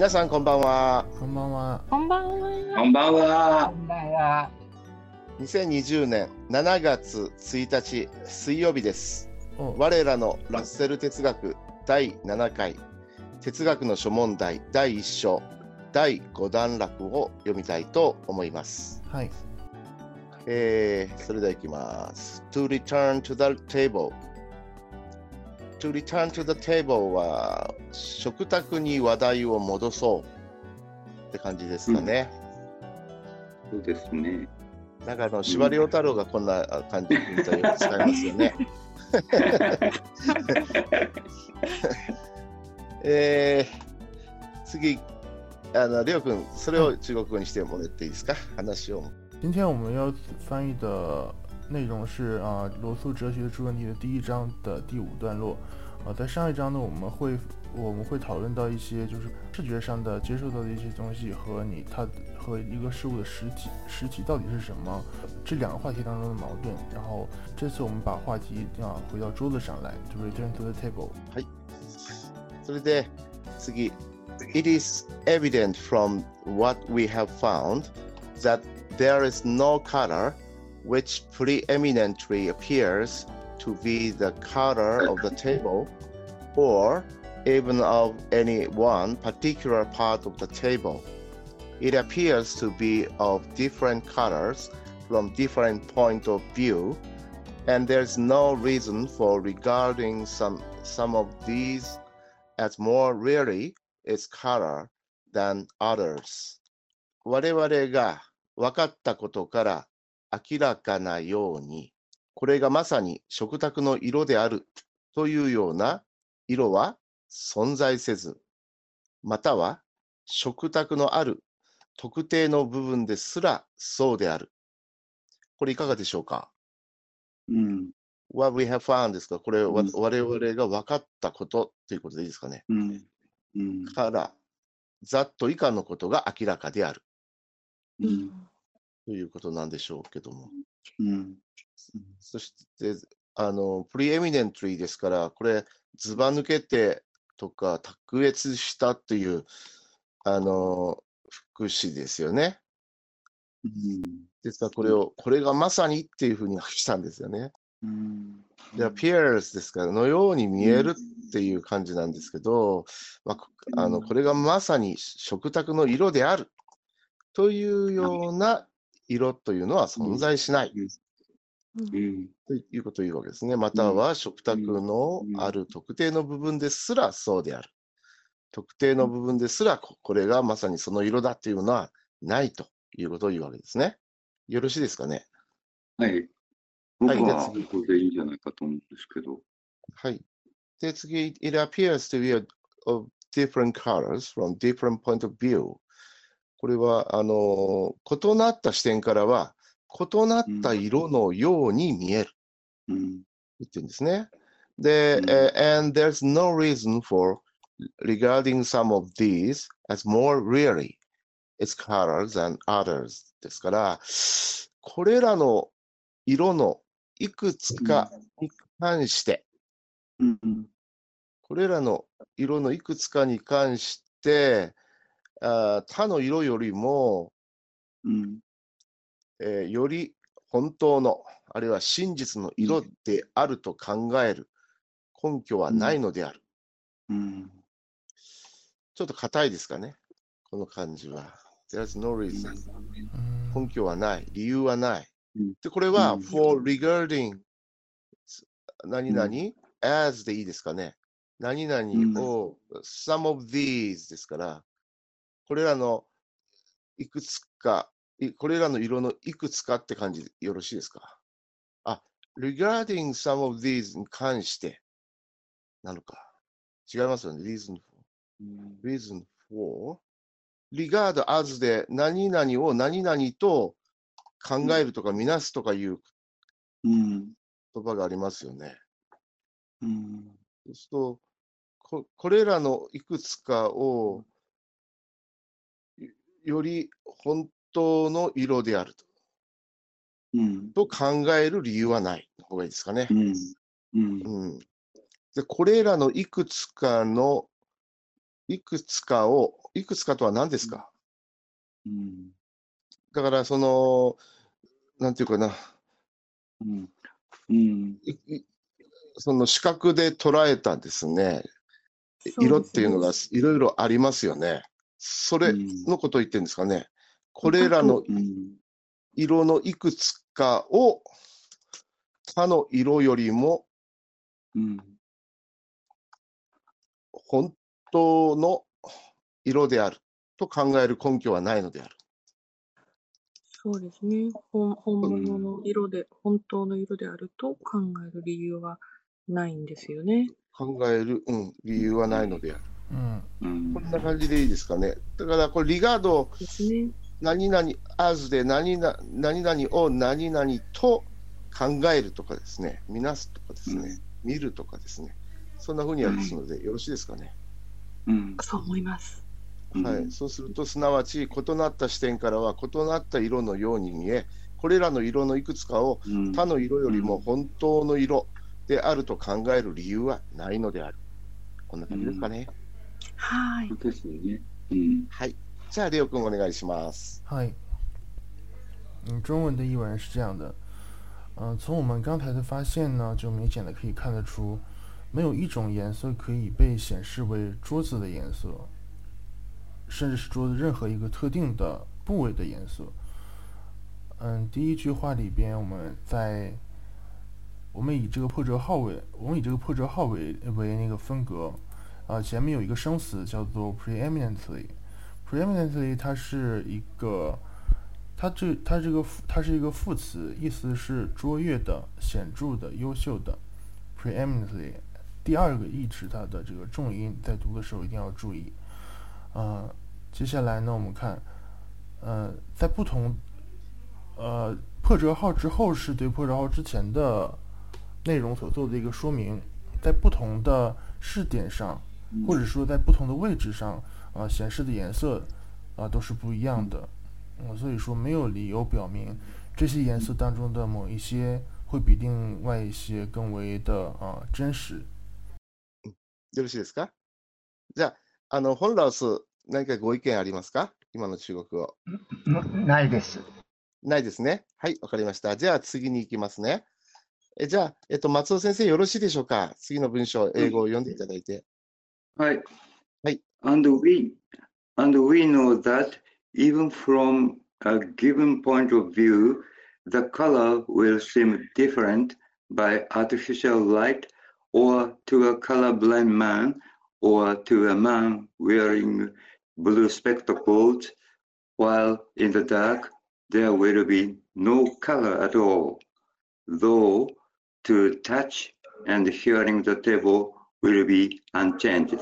皆さんこんばんは。こんばんは。こんばんは。こんばんは。こんばんは。2020年7月1日水曜日です。お我らのラッセル哲学第7回哲学の諸問題第1章第5段落を読みたいと思います。はい。えー、それでは行きます。To return to the table. To return to the table は食卓に話題を戻そうって感じですかね。そうですね。なんかあの司馬遼太郎がこんな感じで使いますよね。えー、次、あの、りょうくん、それを中国語にしてもらっていいですか？話を。今天我们要翻译的内容是啊，罗素哲学出问题的第一章的第五段落。啊，在上一章呢，我们会我们会讨论到一些就是视觉上的接受到的一些东西和你它和一个事物的实体实体到底是什么这两个话题当中的矛盾。然后这次我们把话题啊回到桌子上来，to return to the table。それで次、It is evident from what we have found that there is no color which preeminently appears to be the color of the table or even of any one particular part of the table. It appears to be of different colors from different point of view, and there's no reason for regarding some some of these as more really its color than others. 我々が分かったことから 明らかなように、これがまさに食卓の色であるというような色は存在せず、または食卓のある特定の部分ですらそうである。これいかがでしょうか？うん。?What we have found ですかこれ、わうん我々が分かったことということでいいですかね？うん。うん。から、ざっと以下のことが明らかであるうん。ということなんでしょうけども。うん。そして、あの、プリエミネントリーですから、これ、ずば抜けてとか、卓越したっていう、あの、副詞ですよね。うん。ですから、これを、これがまさにっていうふうにしたんですよね。うん。で、appears ですから、のように見えるっていう感じなんですけど、まあこ、あの、これがまさに食卓の色であるというような色というのは存在しない。うん。ということを言うわけですね。または食卓のうんある特定の部分ですらそうである。特定の部分ですらここれがまさにその色だというのはないということを言うわけですね。よろしいですかね？はい。僕はこれでいいんじゃないかと思うんですけど。はい。で、次、it appears to be a- of different colors from different point of view. これは、あの、異なった視点からは、異なった色のように見える。うん。言ってるんですね。で、and there's no reason for regarding some of these as more really its colors than others ですから、これらの色のいくつかに関して、うん。これらの色のいくつかに関して、あー他の色よりも、うん。えーより本当の、あるいは真実の色であると考える根拠はないのである。うん。ちょっと硬いですかね、この感じは。There's no reason. うん根拠はない。理由はないうん。で、これは、うん for regarding 何々、う as でいいですかね。何々を、some of these ですから、これらのいくつか、いこれらの色のいくつかって感じでよろしいですか？あ、regarding some of these に関してなのか。違いますよね。reason for. うん。reason for regard as で何々を何々と考えるとか見なすとかいううん。言葉がありますよね。うん。そうすると、ここれらのいくつかをよより本当の色であるうん。と考える理由はない方がいいですかねう。ん。うん。うん、でこれらのいくつかのいくつかをいくつかとは何ですか？うん。だからそのなんていうかなうん。うん。その視覚で捉えたですね色っていうのがいろいろありますよね。それのことを言ってるんですかね。これらのうん。色のいくつかを他の色よりもうん。本当の色であると考える根拠はないのである。そうですね。本本物の色で、本当の色であると考える理由はないんですよね。考える、うん、理由はないのである。うん。うん。こんな感じでいいですかね。だからこれ、リガード、ですね。何々、as で何々何々を何々と考えるとかですね、見なすとかですね、見るとかですね、そんな風にやですので、よろしいですかね。うん。そう思います。うんはい、そうすると、すなわち異なった視点からは異なった色のように見え、これらの色のいくつかをうん。他の色よりも本当の色であると考える理由はないのである。こんな感じですかね。はい。そうですよね。嗯はい。じゃあ、レオ君お願いします。嗨，嗯，中文的译文是这样的，嗯、从我们刚才的发现呢，就明显的可以看得出，没有一种颜色可以被显示为桌子的颜色，甚至是桌子任何一个特定的部位的颜色。嗯，第一句话里边，我们在我们以这个破折号为，我们以这个破折号为为那个分隔， 啊、前面有一个生词叫做 preeminently。preeminently 它是一个，它这它这个它是一个副词，意思是卓越的、显著的、优秀的。preeminently 第二个抑制它的这个重音，在读的时候一定要注意。呃，接下来呢，我们看，呃，在不同，呃，破折号之后是对破折号之前的内容所做的一个说明，在不同的视点上，或者说在不同的位置上，啊、显示的颜色啊、都是不一样的，嗯，所以说没有理由表明这些颜色当中的某一些会比另外一些更为的啊、真实。よろしいですかじゃあ、あの、本ラウス、何かご意見ありますか今の中国語。ないです。ないですね。はい、わかりました。じゃあ、次に行きますね。えじゃあ、えっと、松尾先生、よろしいでしょうか次の文章、英語を読んでいただいて。 Right. And we and we know that even from a given point of view, the color will seem different by artificial light or to a colorblind man or to a man wearing blue spectacles, while in the dark there will be no color at all, though to touch and hearing the table will be unchanged.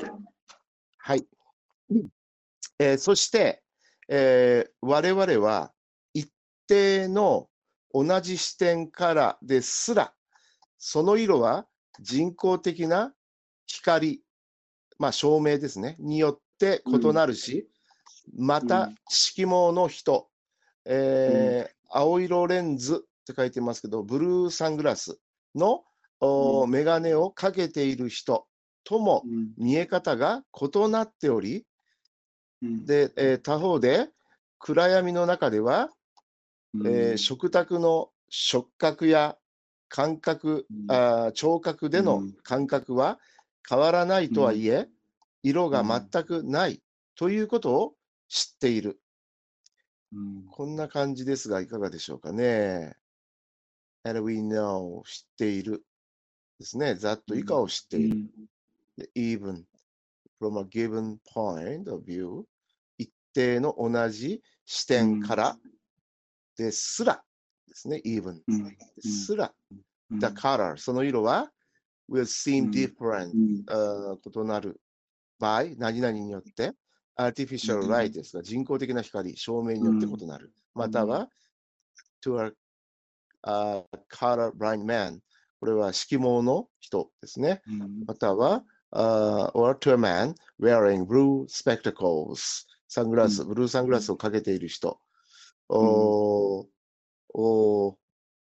はい。えーそして、えー我々は一定の同じ視点からですら、その色は人工的な光、まあ照明ですね、によって異なるし、またうん色盲の人、えー青色レンズって書いてますけど、ブルーサングラスの、おーメガネをかけている人とも見え方が異なっており、で、えー他方で暗闇の中では、えー食卓の触覚や感覚、うん。あー聴覚でのうん。感覚は変わらないとはいえ、色が全くないということを知っている。こんな感じですが、いかがでしょうかね。And we know 知っているですね。ざっと以下を知っている。で even from a given point of view 一定の同じ視点からですらですね、even ですら、the color その色は will seem うん different、異なる by 何々によって artificial うん light ですが、人工的な光、照明によって異なる。または to a, a color blind man これは色盲の人ですね。うんまたは、uh, or to a man wearing blue spectacles サングラス、うブルーサングラスをかけている人。おーおー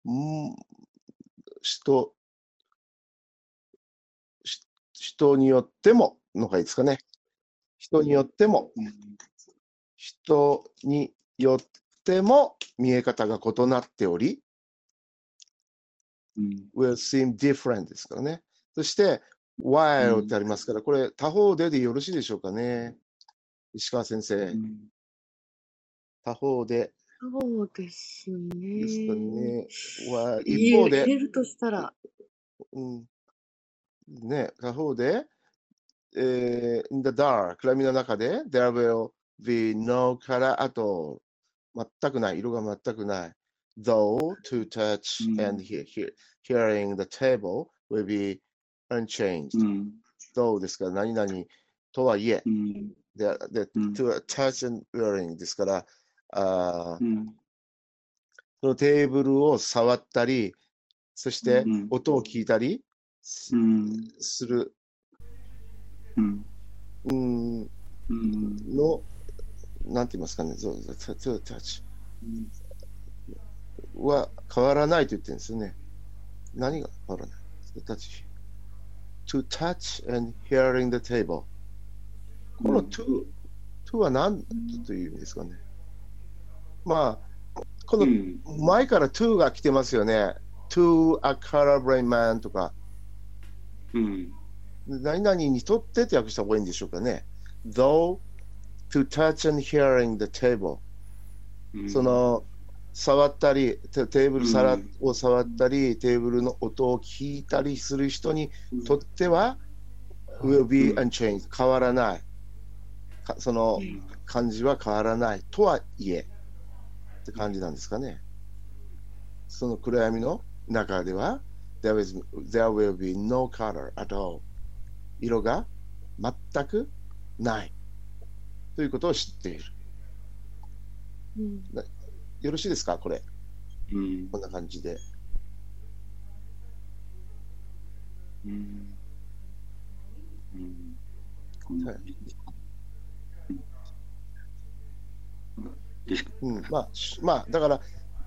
ん人、し人によってものがいいですかね。人によっても、人によっても見え方が異なっており、うん。Will seem different ですからね。そして、while ってありますから、これ他方ででよろしいでしょうかね。石川先生う、ん他方でそうですですかね。ね。は一入方で、れ入れるとしたら、うん、ね、他方で、えー in the dark、暗闇の中で、there will be no color at all。全くない、色が全くない。Though to touch うん and hear, hear, hearing the table will be unchanged。うん。though ですから、何々とはいえ、うん。で、で、うん to touch and hearing ですから、あーうん。そのテーブルを触ったり、そしてうん音を聞いたりすうん。する、うん。うん、うん。の、なんて言いますかね、そう touch は変わらないと言ってるんですよね。何が変わらない to touch, to touch and hearing the table。この to, to は何という意味ですかね。まあ、このうん。前から to が来てますよね。to a colorblind man とか、うん。何々にとってって訳した方がいいんでしょうかね。though to touch and hearing the table、うんそ、の触ったりテテーブルさらうん。を触ったり、テーブルの音を聞いたりする人にとっては、will be うん unchanged 変わらない。かそのうん。感じは変わらない。とはいえって感じなんですかね。その暗闇の中では there, is, there will be no color at all 色が全くない。ということを知っている。うんよろしいですかこれうん。こんな感じでうん。うん。はいいいですかうん、まあ、しまあ、だから、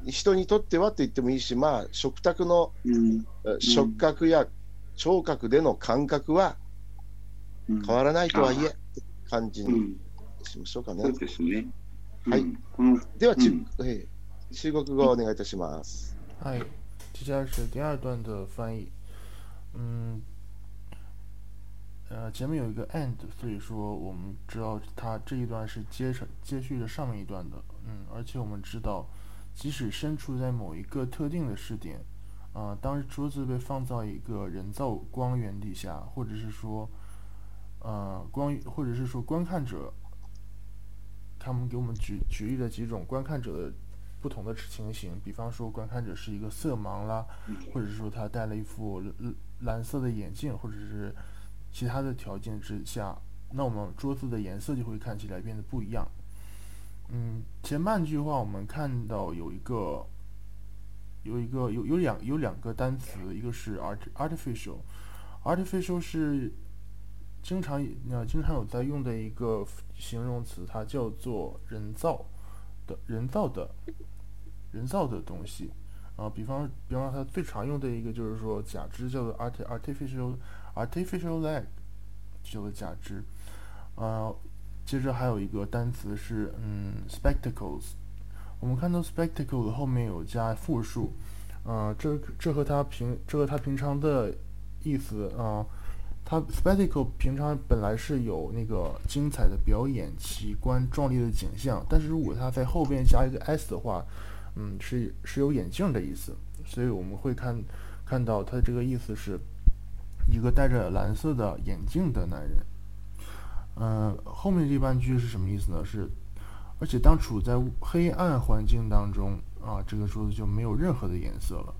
人にとってはって言ってもいいし、まあ、食卓のうん。え触覚や聴覚での感覚はうん変わらないとはいえ、感じにうん。しましょうかねそう。ですね。はいうん。このでは、ちうんえー中国語をお願いいたします。嗨，接下来是第二段的翻译。嗯，呃，前面有一个 and，所以说我们知道它这一段是接着接续着上面一段的。嗯，而且我们知道，即使身处在某一个特定的视点，啊、当桌子被放到一个人造光源底下，或者是说，呃，光或者是说观看者， 他们给我们举举例了几种观看者的不同的情形，比方说观看者是一个色盲啦，或者是说他戴了一副蓝蓝色的眼镜，或者是其他的条件之下，那我们桌子的颜色就会看起来变得不一样。嗯，前半句话我们看到有一个有一个有有两有两个单词，一个是 art artificial，artificial 是经常呃经常有在用的一个形容词，它叫做人造的人造的人造的东西。啊、比方比方它最常用的一个就是说假肢叫做 art artificial artificial leg 叫做假肢，呃，接着还有一个单词是嗯 spectacles，我们看到 spectacles 后面有加复数，呃，这这和它平这和它平常的意思啊。他 spectacle 平常本来是有那个精彩的表演、奇观、壮丽的景象，但是如果他在后边加一个 s 的话，嗯，是是有眼镜的意思，所以我们会看看到他这个意思是一个戴着蓝色的眼镜的男人。嗯、后面这半句是什么意思呢？是，而且当处在黑暗环境当中啊，这个桌子就没有任何的颜色了。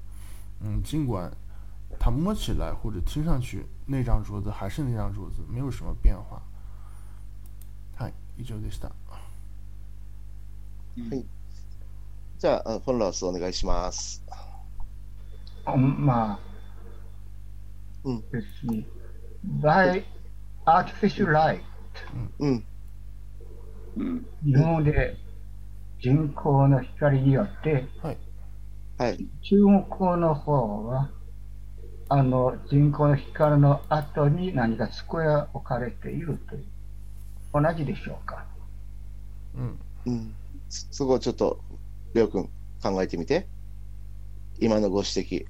嗯，尽管它摸起来或者听上去那张桌子还是那张桌子，没有什么变化。はい、以上でした。じゃあ、あフォンラウスお願いします。うんまあ、うん別に、by artificial light、うん、うん。日本で人工の光によって、はい、はい。中国の方は、あの人工の光の後に何か机が置かれているという、同じでしょうか？うん。うん、そそこをちょっと、りょうくん考えてみて。今のご指摘。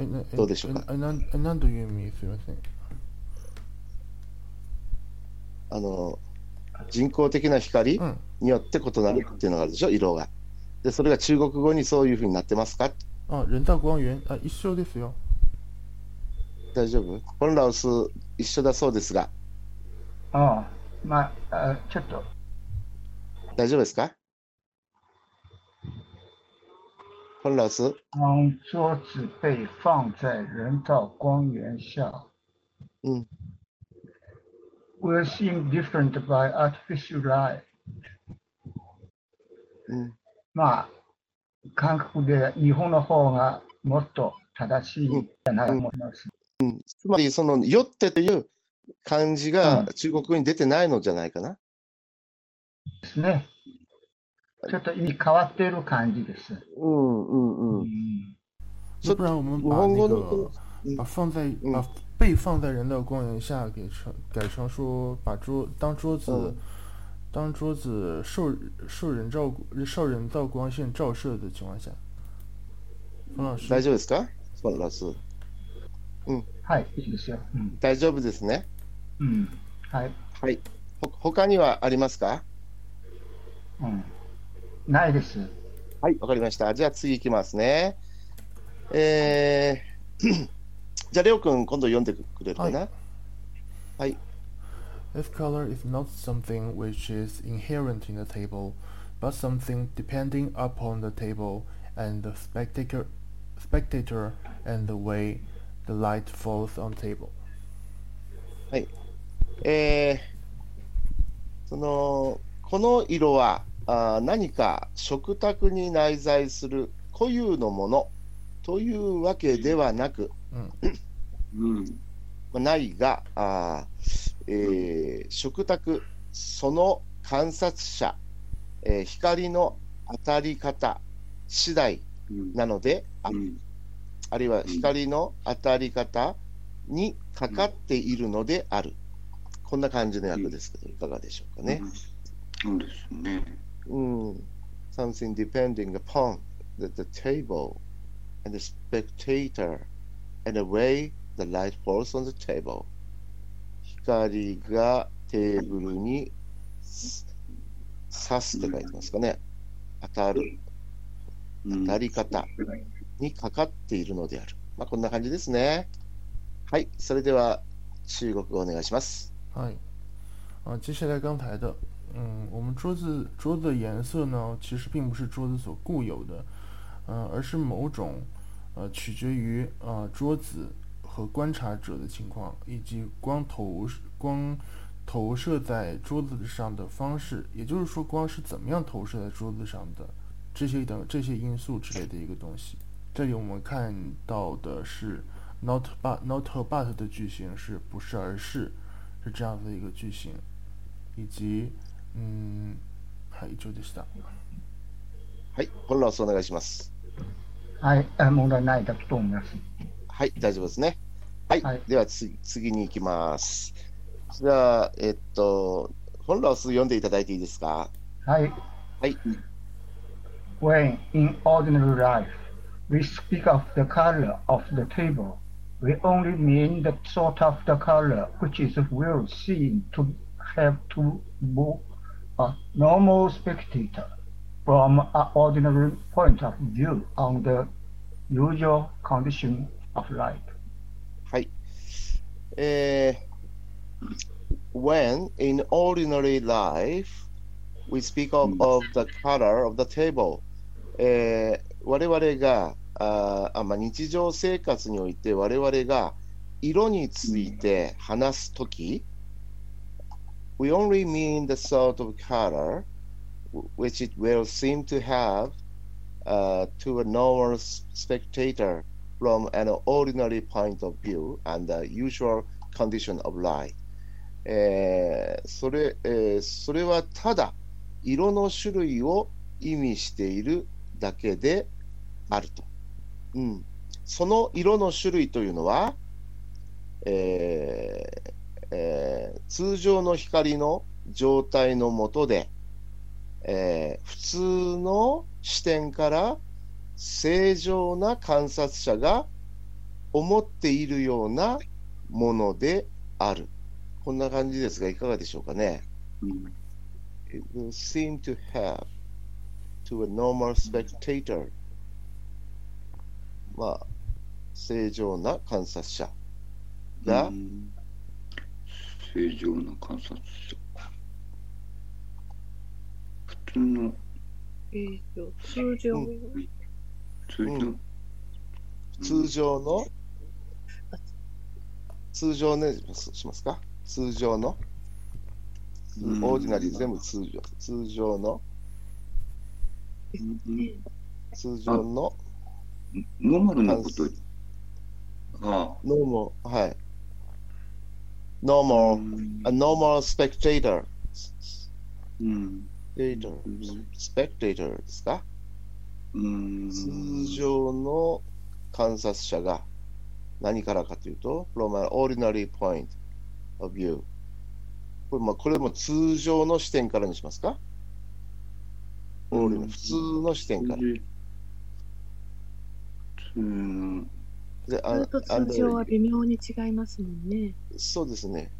え、なえどうでしょうか？え、えなんえなんという意味？すみません。あの、人工的な光うん。によって異なるっていうのがあるでしょ、色が。で、それが中国語にそういうふうになってますか？あ、人造光源、あ、一緒ですよ。大丈夫？フォンラウス一緒だそうですが、ああまあ、あちょっと、大丈夫ですか？フォンラウス？当桌子被放在人造光源下，嗯，will seem different by artificial light。うん。まあ、韓国で日本の方がもっと正しいんじゃないと思います。つまり、その、よってという漢字がうん。中国語に出てないのじゃないかな。ですね。ちょっと意味変わっている感じです。うんうんうん。要不然我们我把那个嗯把放在嗯把被放在人的光源下给成改成说把桌当桌子嗯。当桌子受受人照受人造光线照射的情况下，冯老师。大丈夫ですか？フォンラウス。はい、いいですよ。うん。大丈夫ですね。うん、はい、はい。ほ他にはありますかうん。ないです。はい、わかりました。じゃあ次いきますね。えー、じゃあ、レオくん、今度読んでくれるかな、はい、This color is not something which is inherent in the table, but something depending upon the table and the spectator, spectator and the way the light falls on table. えー、その、この色はあー何か食卓に内在する固有のものというわけではなく、うん。まあないが、あーえー食卓、その観察者、えー光の当たり方次第うん。なのである、うん。あるいは光の当たり方にかかっているのである。こんな感じの訳ですけど、いかがでしょうかね。そうですね。うん。something depending upon the, the table and the spectator and the way the light falls on the table. 光がテーブルにす刺すって書いてますかね。当たる、うん当たり方にかかっているのである。まあ、こんna感じですね。はい。それでは中国語お願いします。嗨，啊，接下来刚才的，嗯，我们桌子桌子的颜色呢，其实并不是桌子所固有的，呃，而是某种，呃，取决于呃桌子和观察者的情况，以及光投光投射在桌子上的方式，也就是说，光是怎么样投射在桌子上的这些等这些因素之类的一个东西。 这里我们看到的是 not but not but 的句型是不是而是。是这样的一个句型，以及嗯，はい、以上でした。はい。本ラスお願いします。はい、あ問題ないだと思います。はい、大丈夫ですね。はい。はいでは次、次に行きます。じゃあ、えっと、本ラス読んでいただいていいですか？はい。はい。When in ordinary life we speak of the color of the table, we only mean the sort of the color which is well seen to have to move a normal spectator from an ordinary point of view on the usual condition of light. はい。えー when in ordinary life we speak of, of the color of the table、えー 我々がああ、まあ、日常生活において我々が色について話すとき、we only mean the sort of color which it will seem to have uh, to a normal s- spectator from an ordinary point of view and the usual condition of light. えーそれ、えーそれはただ色の種類を意味しているだけであると。うん、その色の種類というのは、えーえー通常の光の状態のもとで、えー普通の視点から正常な観察者が思っているようなものである。こんな感じですが、いかがでしょうかね。うん。It will seem to have to a normal spectator まあ、正常な観察者が、うん正常な観察者。普通の、通常、うん。通常、うん通常の、通常ね、ししますか？通常の、うん ordinary 全部通常、通常の、通常の、 normal なこと。あ。 normal、はい。 normal、あ、 normal spectator。うん。スペクテーターですか？うん。通常の観察者が。何からかというと、from an ordinary point。これ,まあ、これも通常の視点からにしますか、普通の視点から。通の、であと通常は微妙に違いますもんね。そうですね。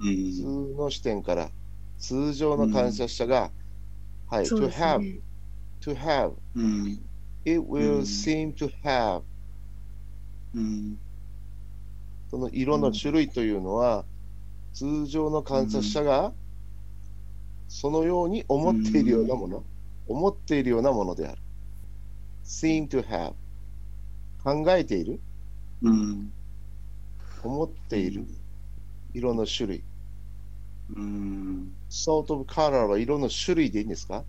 う普通ん。の視点から、通常の観察者が、はい、そう to です have, ね。to have, うん。it will うん seem to have うん。その色の種類というのは、通常の観察者がそのように思っているようなもの、思っているようなものである。seem to have 考えている、うん。思っている？色の種類。うん。sort of color は色の種類でいいんですか？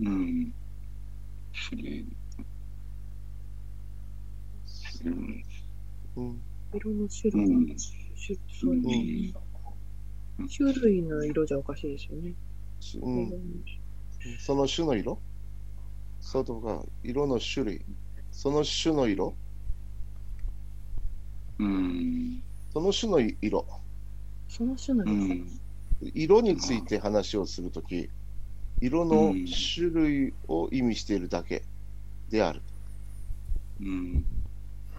うん。種類。うん。うん。色の種類。うん。種類の色じゃおかしいですよね。しうん、その種の色？Sort of color 色の種類。その種の色？うん。その種の色。その種のう色。ん。色について話をするとき、色の種類を意味しているだけである。うん。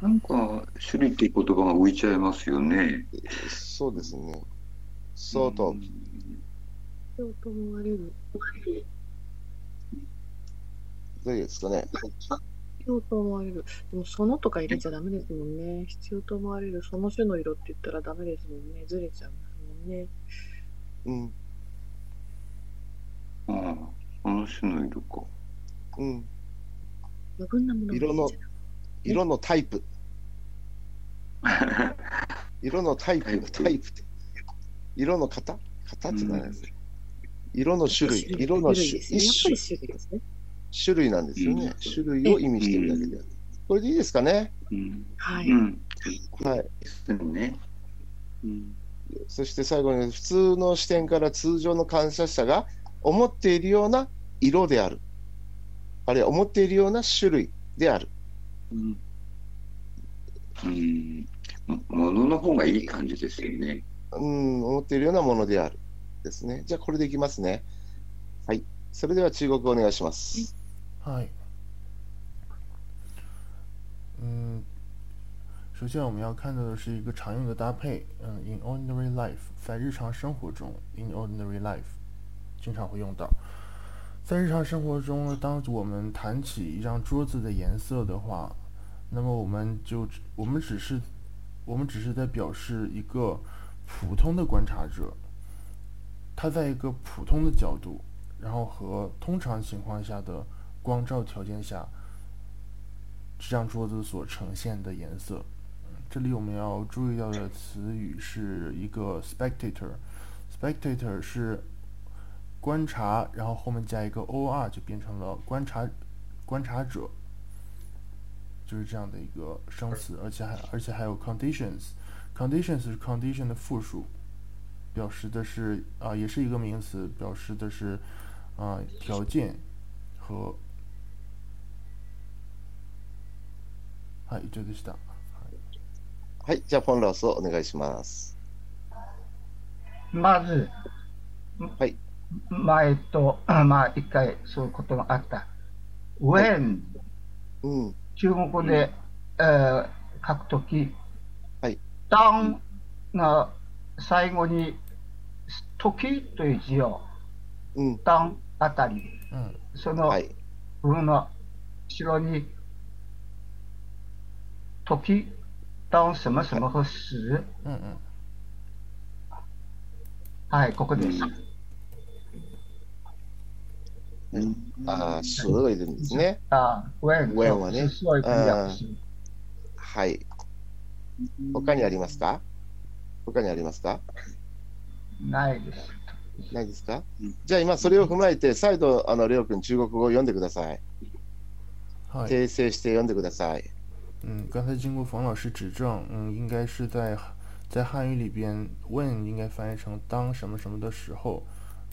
なんか、種類っていう言葉が浮いちゃいますよね。そうですね。sort of、そうと思われる。どうですかね。必要と思われる。でも、そのとか入れちゃダメですもんね。必要と思われる、その種の色って言ったらダメですもんね。ずれちゃいますもんね。うん、ああ、その種の色か。うん。余分なものが色の色のタイプ。色のタイプ、タイプって。色の型？型って何ですか、色の種類、色の種種類。やっぱり一種類ですね。種、種類なんですよね。うん。種類を意味しているだけで。ある。これでいいですかね？うん。はい。うん。はい。ですね。うん。そして最後に、普通の視点から通常の観察者が思っているような色である。あるいは思っているような種類である。うん。うん。ものの方がいい感じですよね。うん、思っているようなものである。ですね。じゃあ、これでいきますね。はい。それでは中国語お願いします。嗨，嗯，首先我们要看到的是一个常用的搭配，嗯，in ordinary life，在日常生活中，in ordinary life，经常会用到。在日常生活中，当我们谈起一张桌子的颜色的话，那么我们就我们只是我们只是在表示一个普通的观察者，他在一个普通的角度，然后和通常情况下的光照条件下，这张桌子所呈现的颜色。这里我们要注意到的词语是一个 spectator。spectator 是观察，然后后面加一个 or 就变成了观察观察者，就是这样的一个生词，而且还而且还有 conditions，conditions 是 condition 的复数，表示的是啊、也是一个名词，表示的是啊、条件和。はい、以上でした。はい、じゃあポンラスをお願いします。まず、はい。前と、まあ、一回そういうことがあった。when、うん。中国語で、えー書くとき、はい。当が最後に、時という字を、うん。当あたり、嗯そのはい。文の後ろに、時、当什么什么和时、嗯嗯，はい、ここです。ああ、すごいですね。あ、when、when はねはい。他にありますか他にありますかないです。ないですかうんじゃあ今それを踏まえて再度あのレオ君中国語を読んでください。嗨。訂正して読んでください。嗯，刚才经过冯老师指正，嗯，应该是在在汉语里边，when 应该翻译成当什么什么的时候，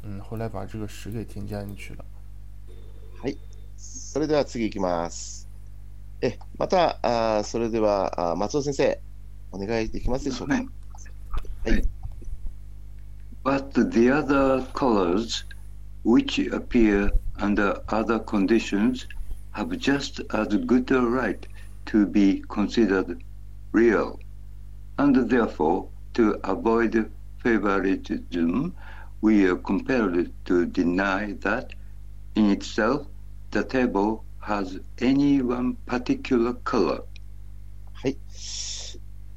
嗯，后来把这个时给添加进去了。それでは次いきます。え、また、あーそれではあー松尾先生、お願いできますでしょうか。はい。But the other colors which appear under other conditions have just as good a right to be considered real, and therefore, to avoid favoritism, we are compelled to deny that in itself the table has any one particular color. はい。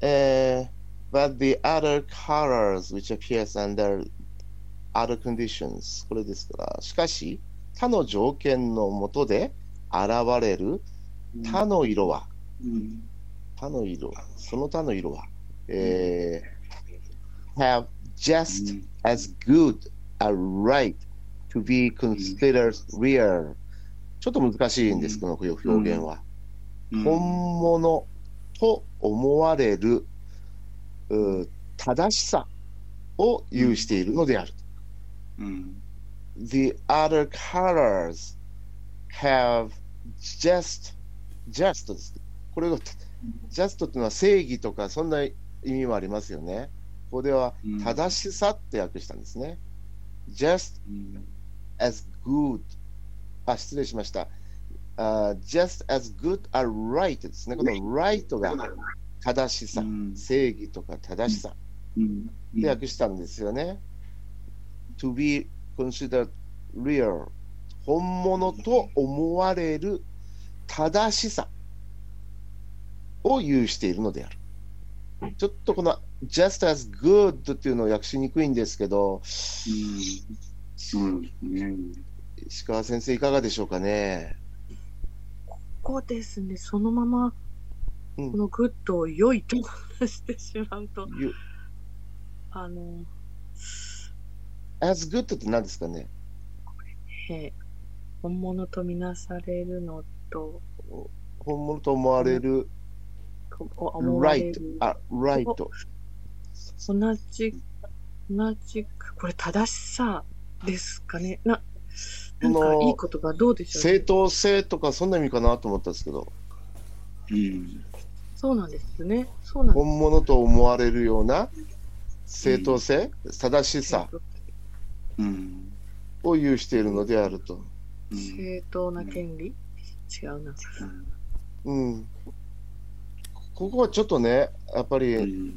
えー but the other colors which appears under other conditions これですから、しかし、他の条件のもとで現れる他の色は、 他の色、その他の色は、えー have just as good a right to be considered real ちょっと難しいんです、この表現は。本物と思われる正しさを有しているのである。The other colors have just, just。これが just っていうのは正義とかそんな意味もありますよね。ここでは正しさって訳したんですね。just as good あ、失礼しました。あ just as good a right ですね。この right が正しさ、正義とか正しさって訳したんですよね。to be considered real 本物と思われる正しさを有しているのである。ちょっとこの just as good っていうのを訳しにくいんですけど、石川先生いかがでしょうかね？ここですね、そのまま、うん。この good を良いとしてしまうと、ゆあの、as good って何ですかね？えー本物とみなされるのと、本物と思われる。こう思われ right る、あ right 同じ、同じく、これ正しさですかね。な、なんかいい言葉どうでしょう、正当性とかそんな意味かなと思ったんですけどそうなんですね。そうなんです。本物と思われるような正当性、正しさを有しているのであると。正当な権利？違うな。うん。ここはちょっとね、やっぱり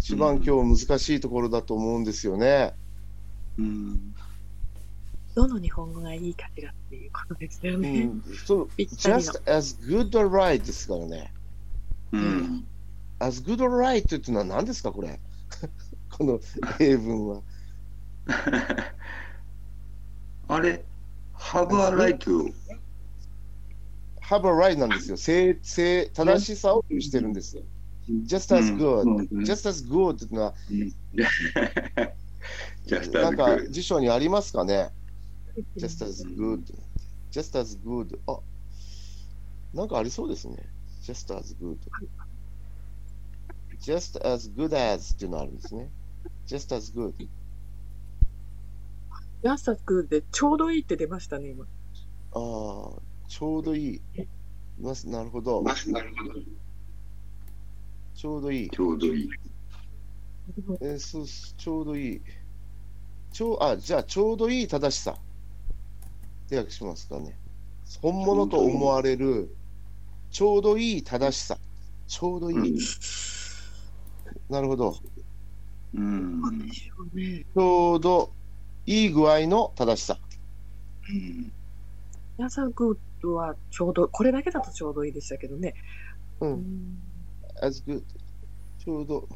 一番今日難しいところだと思うんですよね。どの日本語がいいかしらっていうことですようね。ん、そう just as good a right ですからね。as good a right っていうのは何ですか、これ？この英文は。あれ、have a right to have a right なんですよ。正、正、正しさを有してるんですよ。just as good、just as good っていうのは、なんか辞書にありますかね ?just as good, just as good. あ、なんかありそうですね。just as good. just as good as っていうのあるんですね。just as good. ヤサクでちょうどいいって出ましたね、今。ああ、ちょうどいい。ますなるほど。なるほど。ちょうどいい。ちょうどいい。えーそうすちょうどいい。ちょう、あ、じゃあ、ちょうどいい正しさ。って訳しますかね。本物と思われる、ちょうどいい正しさ。ちょうどいい。なるほど。うん。なんでしょうね。ちょうどいい具合の正しさ。うんヤサクはちょうど、これだけだとちょうどいいでしたけどね。う。うんん as good. ちょうど。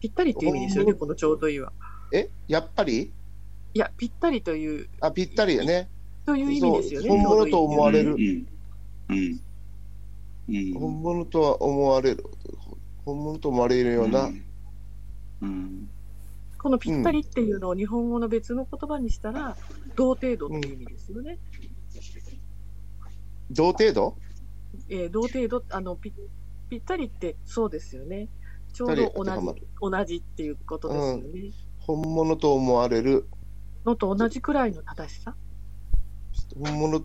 ぴったりっていう意味ですよね、このちょうどいいは。え？やっぱり？いや、ぴったりという、あ、ぴったりやね。という意味ですよね。本物と思われるうん。うん。うん。本物とは思われる。本物と思われるような。うん。このぴったりっていうのを日本語の別の言葉にしたら、同程度っていう意味ですよね。同程度？えー同程度、あのぴ、ぴったりってそうですよね。ちょうど同じ、同じっていうことですよね。本物と思われる。のと同じくらいの正しさ？本物。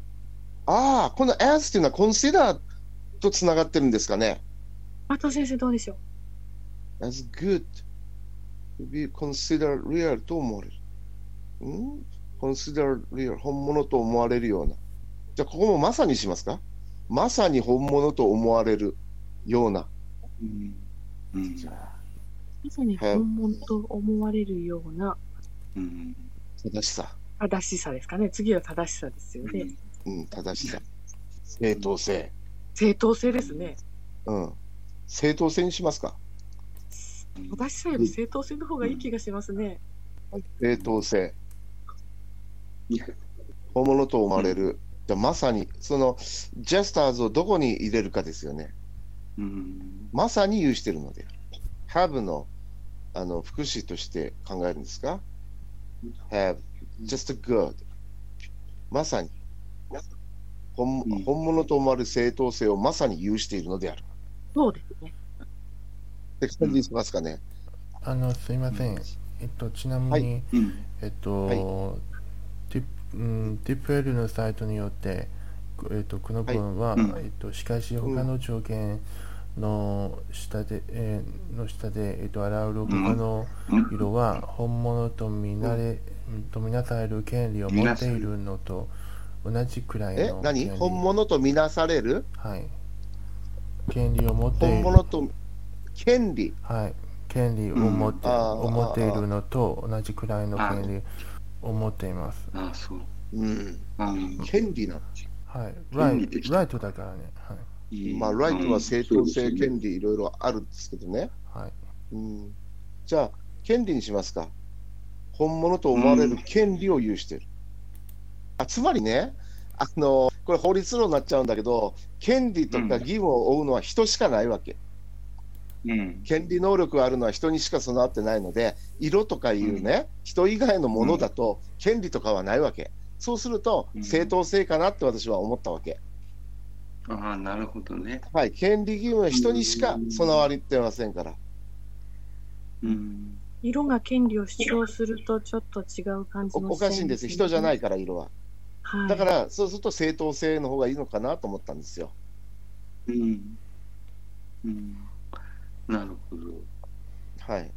ああ、この as っていうのは consider とつながってるんですかね？松田先生どうでしょう？as good to be considered real と思われる。ん ?consider real 本物と思われるような。じゃあ、ここもまさにしますか？まさに本物と思われるような。うん。うん。まさに本物と思われるようなうん。正しさ。正しさですかね。次は正しさですよね。うん、正しさ。正当性。正当性ですね。うん。正当性にしますか？正しさより正当性の方がいい気がしますね。正当性。本物と思われる。じゃあまさに、その、ジェスターズをどこに入れるかですよね。うん。まさに有してるので。have の、あの、副詞として考えるんですか ?have, just good. まさに。本うん本物と思われる正当性をまさに有しているのである。そうですね。って感しますかね？あのすいません、えっと、ちなみに、はいうん。えっと、はいうん、ティップ L のサイトによって、えっと、この文は、うん。えっと、しかし他の条件の下で、えーの下で、えっと、アラウル他の色は本物とみなれ、とみなされる権利を持っているのと同じくらいのえ？何？本物とみなされる？はい。権利を持ってい本る。物と権利？はい。権利を持って,、うん。あー。思っているのと同じくらいの権利を持っています。ああ、そう。うん。うん。権利なの。はい。権ライライトだからね。はい。まあ、ライトは正当性、権利、いろいろあるんですけどね。はい。うん、じゃあ、権利にしますか。本物と思われる権利を有している。あつまりね、あの、これ法律論になっちゃうんだけど、権利とか義務を負うのは人しかないわけ。うん。権利能力があるのは人にしか備わってないので、色とかいうね、人以外のものだと、権利とかはないわけ。そうするとう、ん正当性かなって私は思ったわけ。ああ、なるほどね。はい、権利義務は人にしか備わってませんから。うん。色が権利を主張するとちょっと違う感じおもおかしいんです、人じゃないいから、色は。はい、だから、そうすると正当性の方がいいのかなと思ったんですよ。うん。うん。なるほど。はい。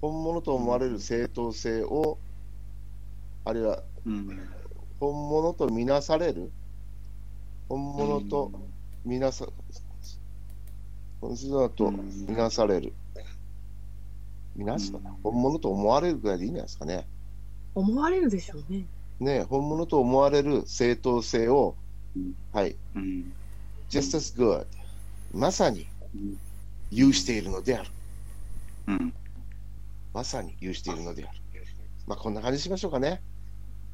本物と思われる正当性を、あるいはうん。本物とみなされる、本物とみなさ、本物とみなされる。みなすかな、うん本物と思われるぐらいでいいんじゃないですかね。思われるでしょうね。ね本物と思われる正当性をうん、はい、うん。just as good、まさに有しているのである。うん。まさに有しているのである。まあ、こんな感じにしましょうかね。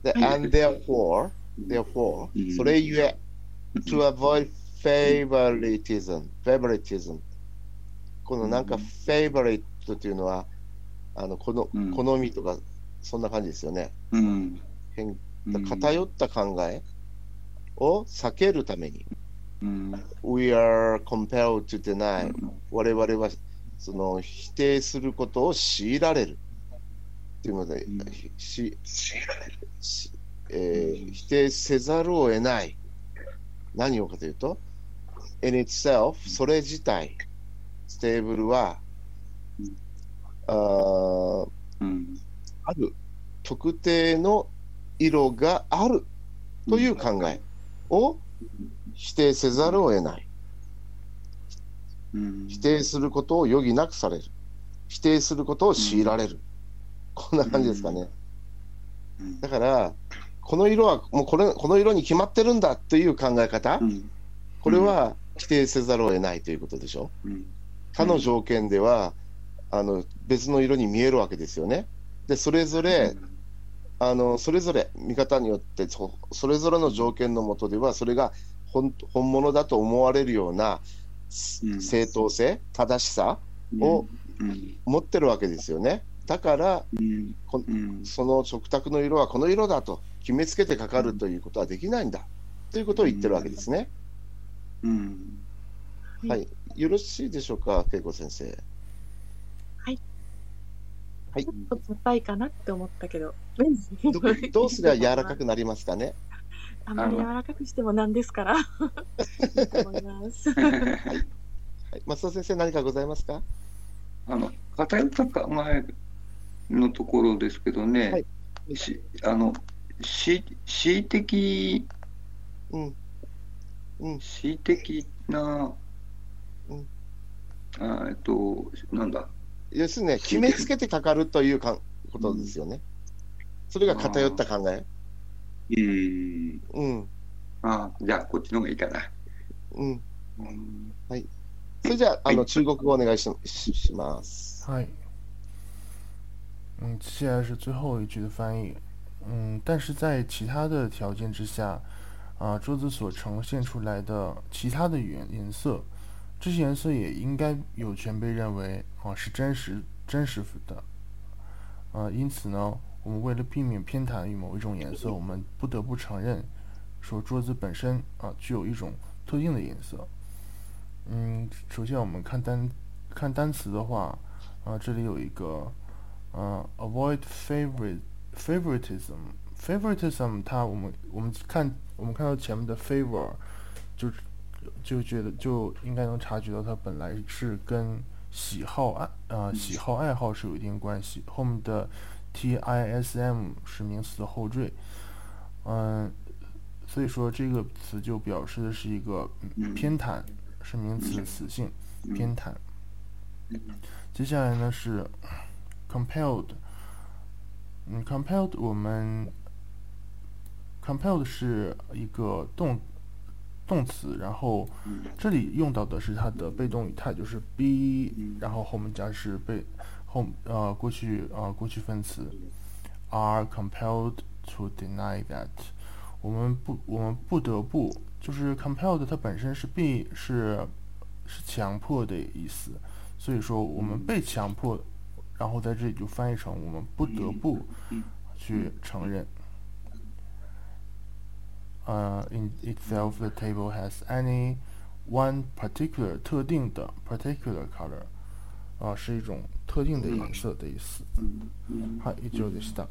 で、はい and therefore, therefore うん、それゆえ、to avoid favoritism, favoritism。このなんかうん favorite というのは、あの、このうん好みとか、そんな感じですよね。うん。偏った考えを避けるために、うん。We are compelled to deny 我々はその否定することを強いられる。っていうので、うん。ししえー否定せざるを得ない。何をかというと in itself それ自体 the table はうん。あーうん。ある。特定の色がある。という考えを否定せざるを得ないうん。否定することを余儀なくされる。否定することを強いられる。こんな感じですかね。うんだから、この色はもうこれこの色に決まってるんだという考え方、うん。これは否定せざるを得ないということでしょ。うん。他の条件では、あの別の色に見えるわけですよね。で、それぞれ、あのそれぞれ見方によってそ、それぞれの条件のもとでは、それが本本物だと思われるようなうん正当性、正しさをうん。持ってるわけですよね。だから。その食卓の色はこの色だと決めつけてかかるということはできないんだということを言ってるわけですね。うん。はい。よろしいでしょうか、恵子先生。ちょっと硬いかなって思ったけど。どどうすれば柔らかくなりますかね？あんまり柔らかくしてもなんですから。いいと思います。はい、松田先生、何かございますか？あの偏った考えのところですけどね、はいしあのし恣意的うん。うん。恣意的な、うんあえっとなんだ？要するにね、決めつけてかかるというかことですよね。それが偏った考え。うんうん。あじゃあこっちの方がいいかな。うん。うんそれじゃあ、あの、はい中国語お願いししします。嗨，嗯，接下来是最后一句的翻译。嗯，但是在其他的条件之下，啊，桌子所呈现出来的其他的颜颜色，这些颜色也应该有权被认为啊是真实真实的。啊，因此呢，我们为了避免偏袒于某一种颜色，我们不得不承认，说桌子本身啊具有一种特定的颜色。嗯，首先我们看单看单词的话，啊，这里有一个，呃，avoid favorite favoritism favoritism，它我们我们看我们看到前面的 favor，就是就觉得就应该能察觉到它本来是跟喜好爱呃喜好爱好是有一定关系，后面的 t i s m 是名词的后缀，嗯、所以说这个词就表示的是一个嗯偏袒，是名词的词性，偏袒。接下来呢是 compelled，嗯，compelled 我们 compelled 是一个动动词，然后这里用到的是它的被动语态，就是 be，然后后面加是被后呃过去呃过去分词。Are compelled to deny that，我们不我们不得不就是 compelled 它本身是必是是强迫的意思，所以说我们被强迫，然后在这里就翻译成我们不得不去承认。呃、i n itself the table has any one particular 特定的 particular color，啊、是一种特定的颜色的意思。はい、以上でした。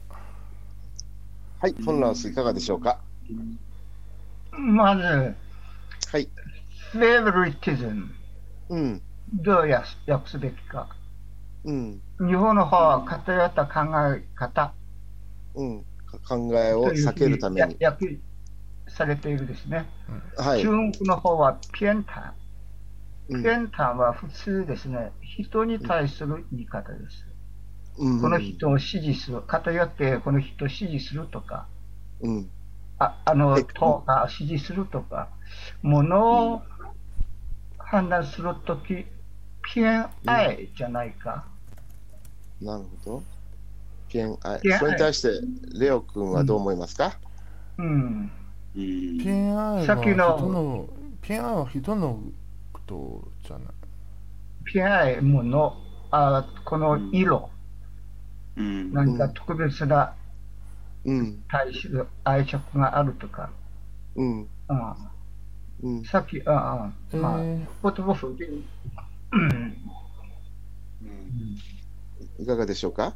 はい、フォンランスいかがでしょうか？まず、はい。favoritism、うん。どう訳す訳すべきか。うん。日本の方は偏った考え方うん。考えを避けるために。されているですね。はい中。国の方は偏袒。うん偏袒は普通ですね、人に対する言い方です。うんこの人を支持する、偏ってこの人を支持するとか、うん。ああのえ党が支持するとか、ものを判断するとき、偏愛じゃないか。なるほど。偏愛。偏愛それに対して、レオ君はどう思いますか、うん。うん偏愛はさっきの人の偏愛は人のことじゃない。偏愛もの、あこの色、うん。何か特別なうん。対する愛着があるとか、うん。うん。うん。さっき、ああまあ、え言葉風で、うん。いかがでしょうか？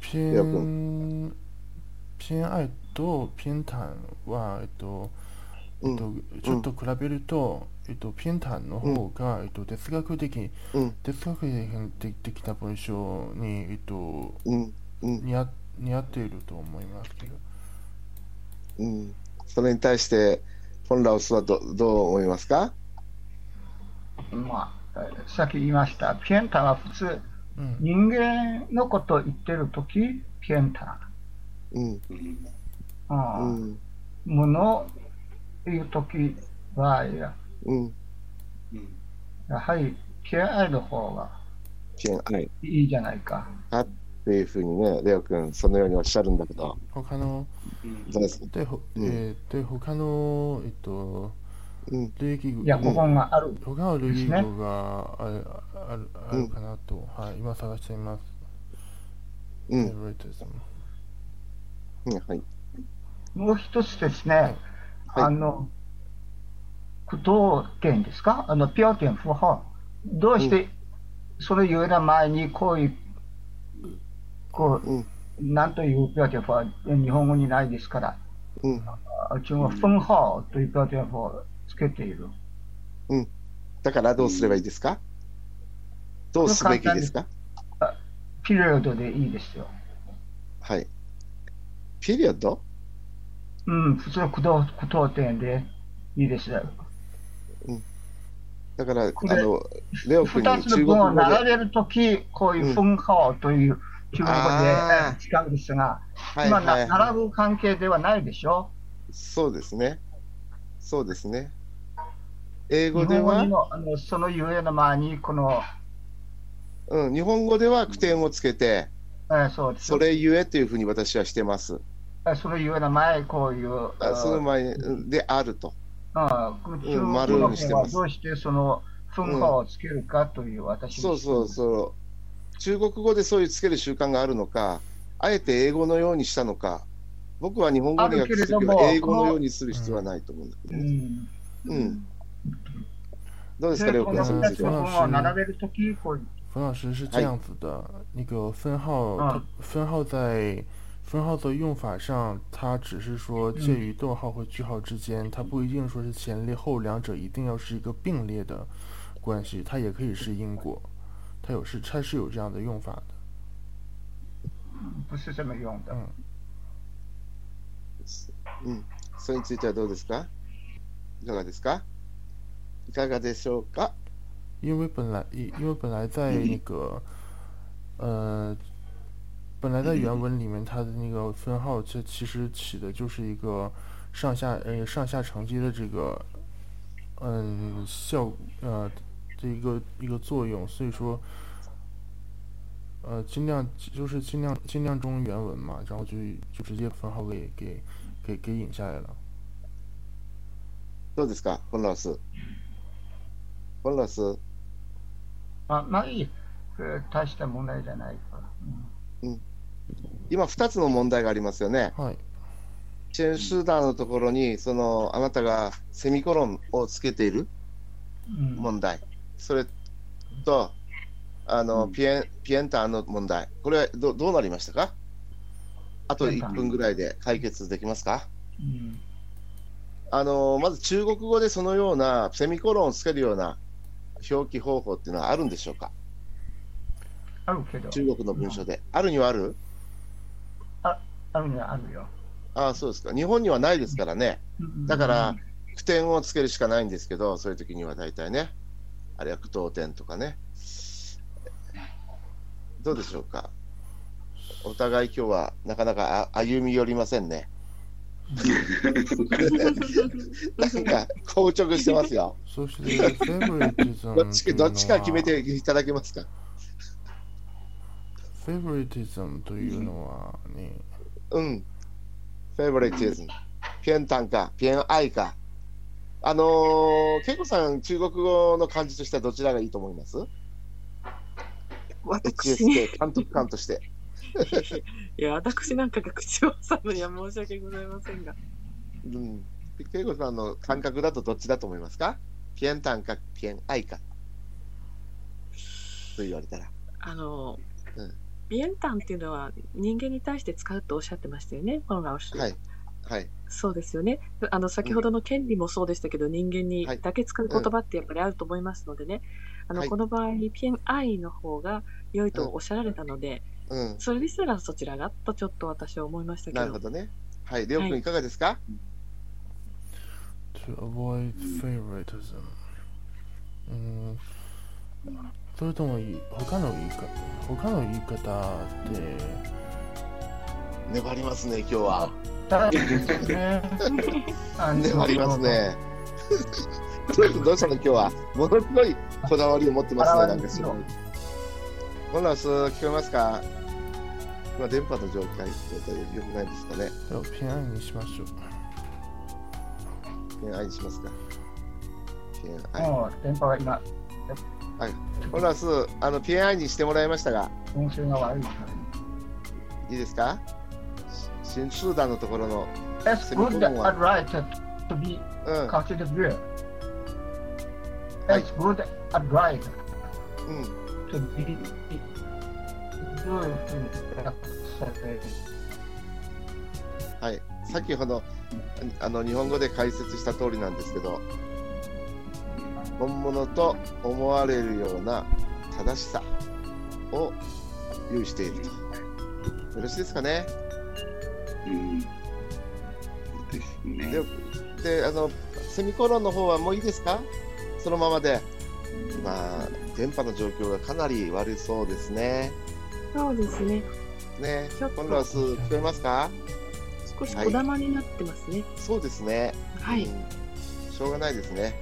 偏いや偏愛と偏袒は、えっと、うんえっと、ちょっと比べると、えっと、偏袒の方が、えっと、哲学的、うん。哲学的な文章に、えっと。似合似合っていると思いますけど。うん。それに対して、フォンラウスはどどう思いますか？まあ、えーさっき言いました、ピエンタは普通、うん。人間のことを言ってるとき、ピエンタ。うん。うんうんうん。ものを言うときは、いやうん。うんやはり、ピエン愛の方が。いいじゃないか。っていうふうにね、レオ君、そのようにおっしゃるんだけど、他の、でうんえーで他の、えっと、うん。類義語いや、ここがある。他の類義ですね語があるあるあるかなと、はい、今探しています。うん。はい。もう一つですね、はいあの、句読点ですか？あの、標点符号。どうして、そのような前にこういう、こう、うん。なんという標点符号、日本語にないですから、うん。あ中国分号という標点符号をつけている。だからどうすればいいですか？どうすべきですか？ピリオドでいいですよ。はい。ピリオド？うん、普通の句読句読点でいいです。だから、あの、レオ君二つのに中国語文を並で。べるとき、こういう分号という中国語あで使うんですが、はい今、はいはな並ぶ関係ではないでしょ？い。そうですね。そうですね。英語日ではあのそのゆえの前に、この、うん、日本語では句点をつけて、えーそうですそれゆえというふうに私はしてます。えーそのゆえの前、こういう、あその前であると。うん、中国丸のにしてます方はどうしてその分号をつけるかという私そうそうそう。中国語でそういうつける習慣があるのか、あえて英語のようにしたのか、僕は日本語に訳するけど、英語のようにする必要はないと思うんだけうどね。ん。うん。どうですか、レオ君、その二つの文を並べるとき、こういう、冯老师是这样子的，那个分号，嗯它分号在分号的用法上，它只是说介于逗号和句号之间，它不一定说是前列后两者一定要是一个并列的关系，它也可以是因果，它有是它是有这样的用法的。不是这么用的。嗯うん。それについてはどうですかいかがですかいかがでしょうか因为本来因因为本来在那个呃， 本来在原文里面它的那个分号，这其实起的就是一个上下呃上下承接的这个嗯效呃这一个一个作用，所以说呃尽量就是尽量尽量忠于原文嘛，然后就就直接分号给给给给引下来了。どうですかフォンラウス。フォンラウス。あまあいい。えー大した問題じゃないから。うん 今2つの問題がありますよね。はい。チェーンシューターのところに、そのあなたがセミコロンをつけているうん。問題、それと、あの、うん。ピエン、ピエンターの問題、これはどどうなりましたか？あとピエンター1分ぐらいで解決できますか？うん。あの、まず中国語でそのようなセミコロンをつけるような表記方法っていうのはあるんでしょうか？あるけど、中国の文章で。あるにはある？あるにはあるよ。ああ、そうですか。日本にはないですからね。うんだから、句点をつけるしかないんですけど、そういう時には大体ね、あるいは句読点とかね。どうでしょうか。お互い今日はなかなかあ歩み寄りませんね。なんか、硬直してますよ。そして favoritism どっちかどっちか決めというていただけますか。フェイブレイティズム。ピエンタンか、ピエンアイか。あのー、ケイコさん、中国語の漢字としてはどちらがいいと思います？私、?HSK、監督官として。いや、私なんかが口を挟むには申し訳ございませんが。うん。ケイコさんの感覚だとどっちだと思いますか？ピエンタンかピエンアイか。と言われたら。あの、うんビエンタンっていうのは人間に対して使うとおっしゃってましたよね、このラオス。はい。はい。そうですよね。あの先ほどの権利もそうでしたけど、人間にはいだけ使う言葉ってやっぱりあると思いますのでね、あのはいこの場合、ピエンアイの方が良いとおっしゃられたので、うん。それでしたらそちらがとちょっと私は思いましたけど。なるほどね。はい。レオ君いかがですか、to avoid favoritism うんそれともいい他の言い方他の言い方って粘りますね、今日は。粘りますね。どうしたの今日は。ものすごいこだわりを持ってますね、なんかすごい。コンラス、聞こえますか？今、電波の状態、状態良くないですかね。ピアノにしましょうピアイにしますか。ピアイ。電波が今、コンラス、あの、ピエンアイにしてもらいましたが、音声が悪い。いいですか？新集団のところの.はい。先ほど、あの、日本語で解説した通りなんですけど、本物と思われるような正しさを有していると。よろしいですかね？うん。ですね。で、であの、セミコロンの方はもういいですか？そのままで。まあ、電波の状況がかなり悪そうですね。そうですね。ねちょっ、とコンラス聞こえますか？少し小玉になってますね。そうですね。はい。うんしょうがないですね。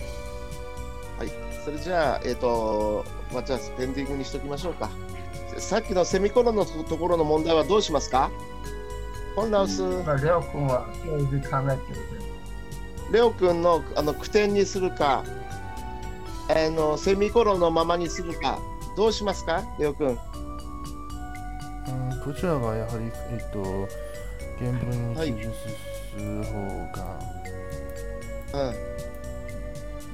はい。それじゃあ、えっ、と、まあ、じゃあ、ペンディングにしときましょうか。さっきのセミコロンのところの問題はどうしますか？コンラウス、まあレオ君はそう考えてるレオ君のあの句点にするか、あのセミコロンのままにするか、どうしますか？レオ君。うんこちらはやはりえっと原文に記述する方が、うん。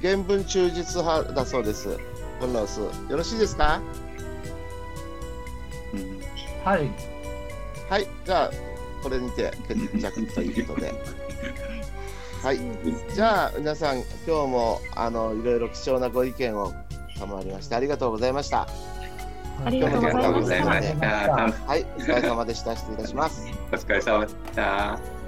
原文忠実派だそうです。コンラウス。よろしいですか？うんはい。はい。じゃあ、これにて決着ということで。はい。じゃあ、皆さん、今日も、あの、いろいろ貴重なご意見を賜りまして、ありがとうございました。ありあがとうございましたりがとうございました。はい。お疲れ様でした。失礼いたします。お疲れ様でした。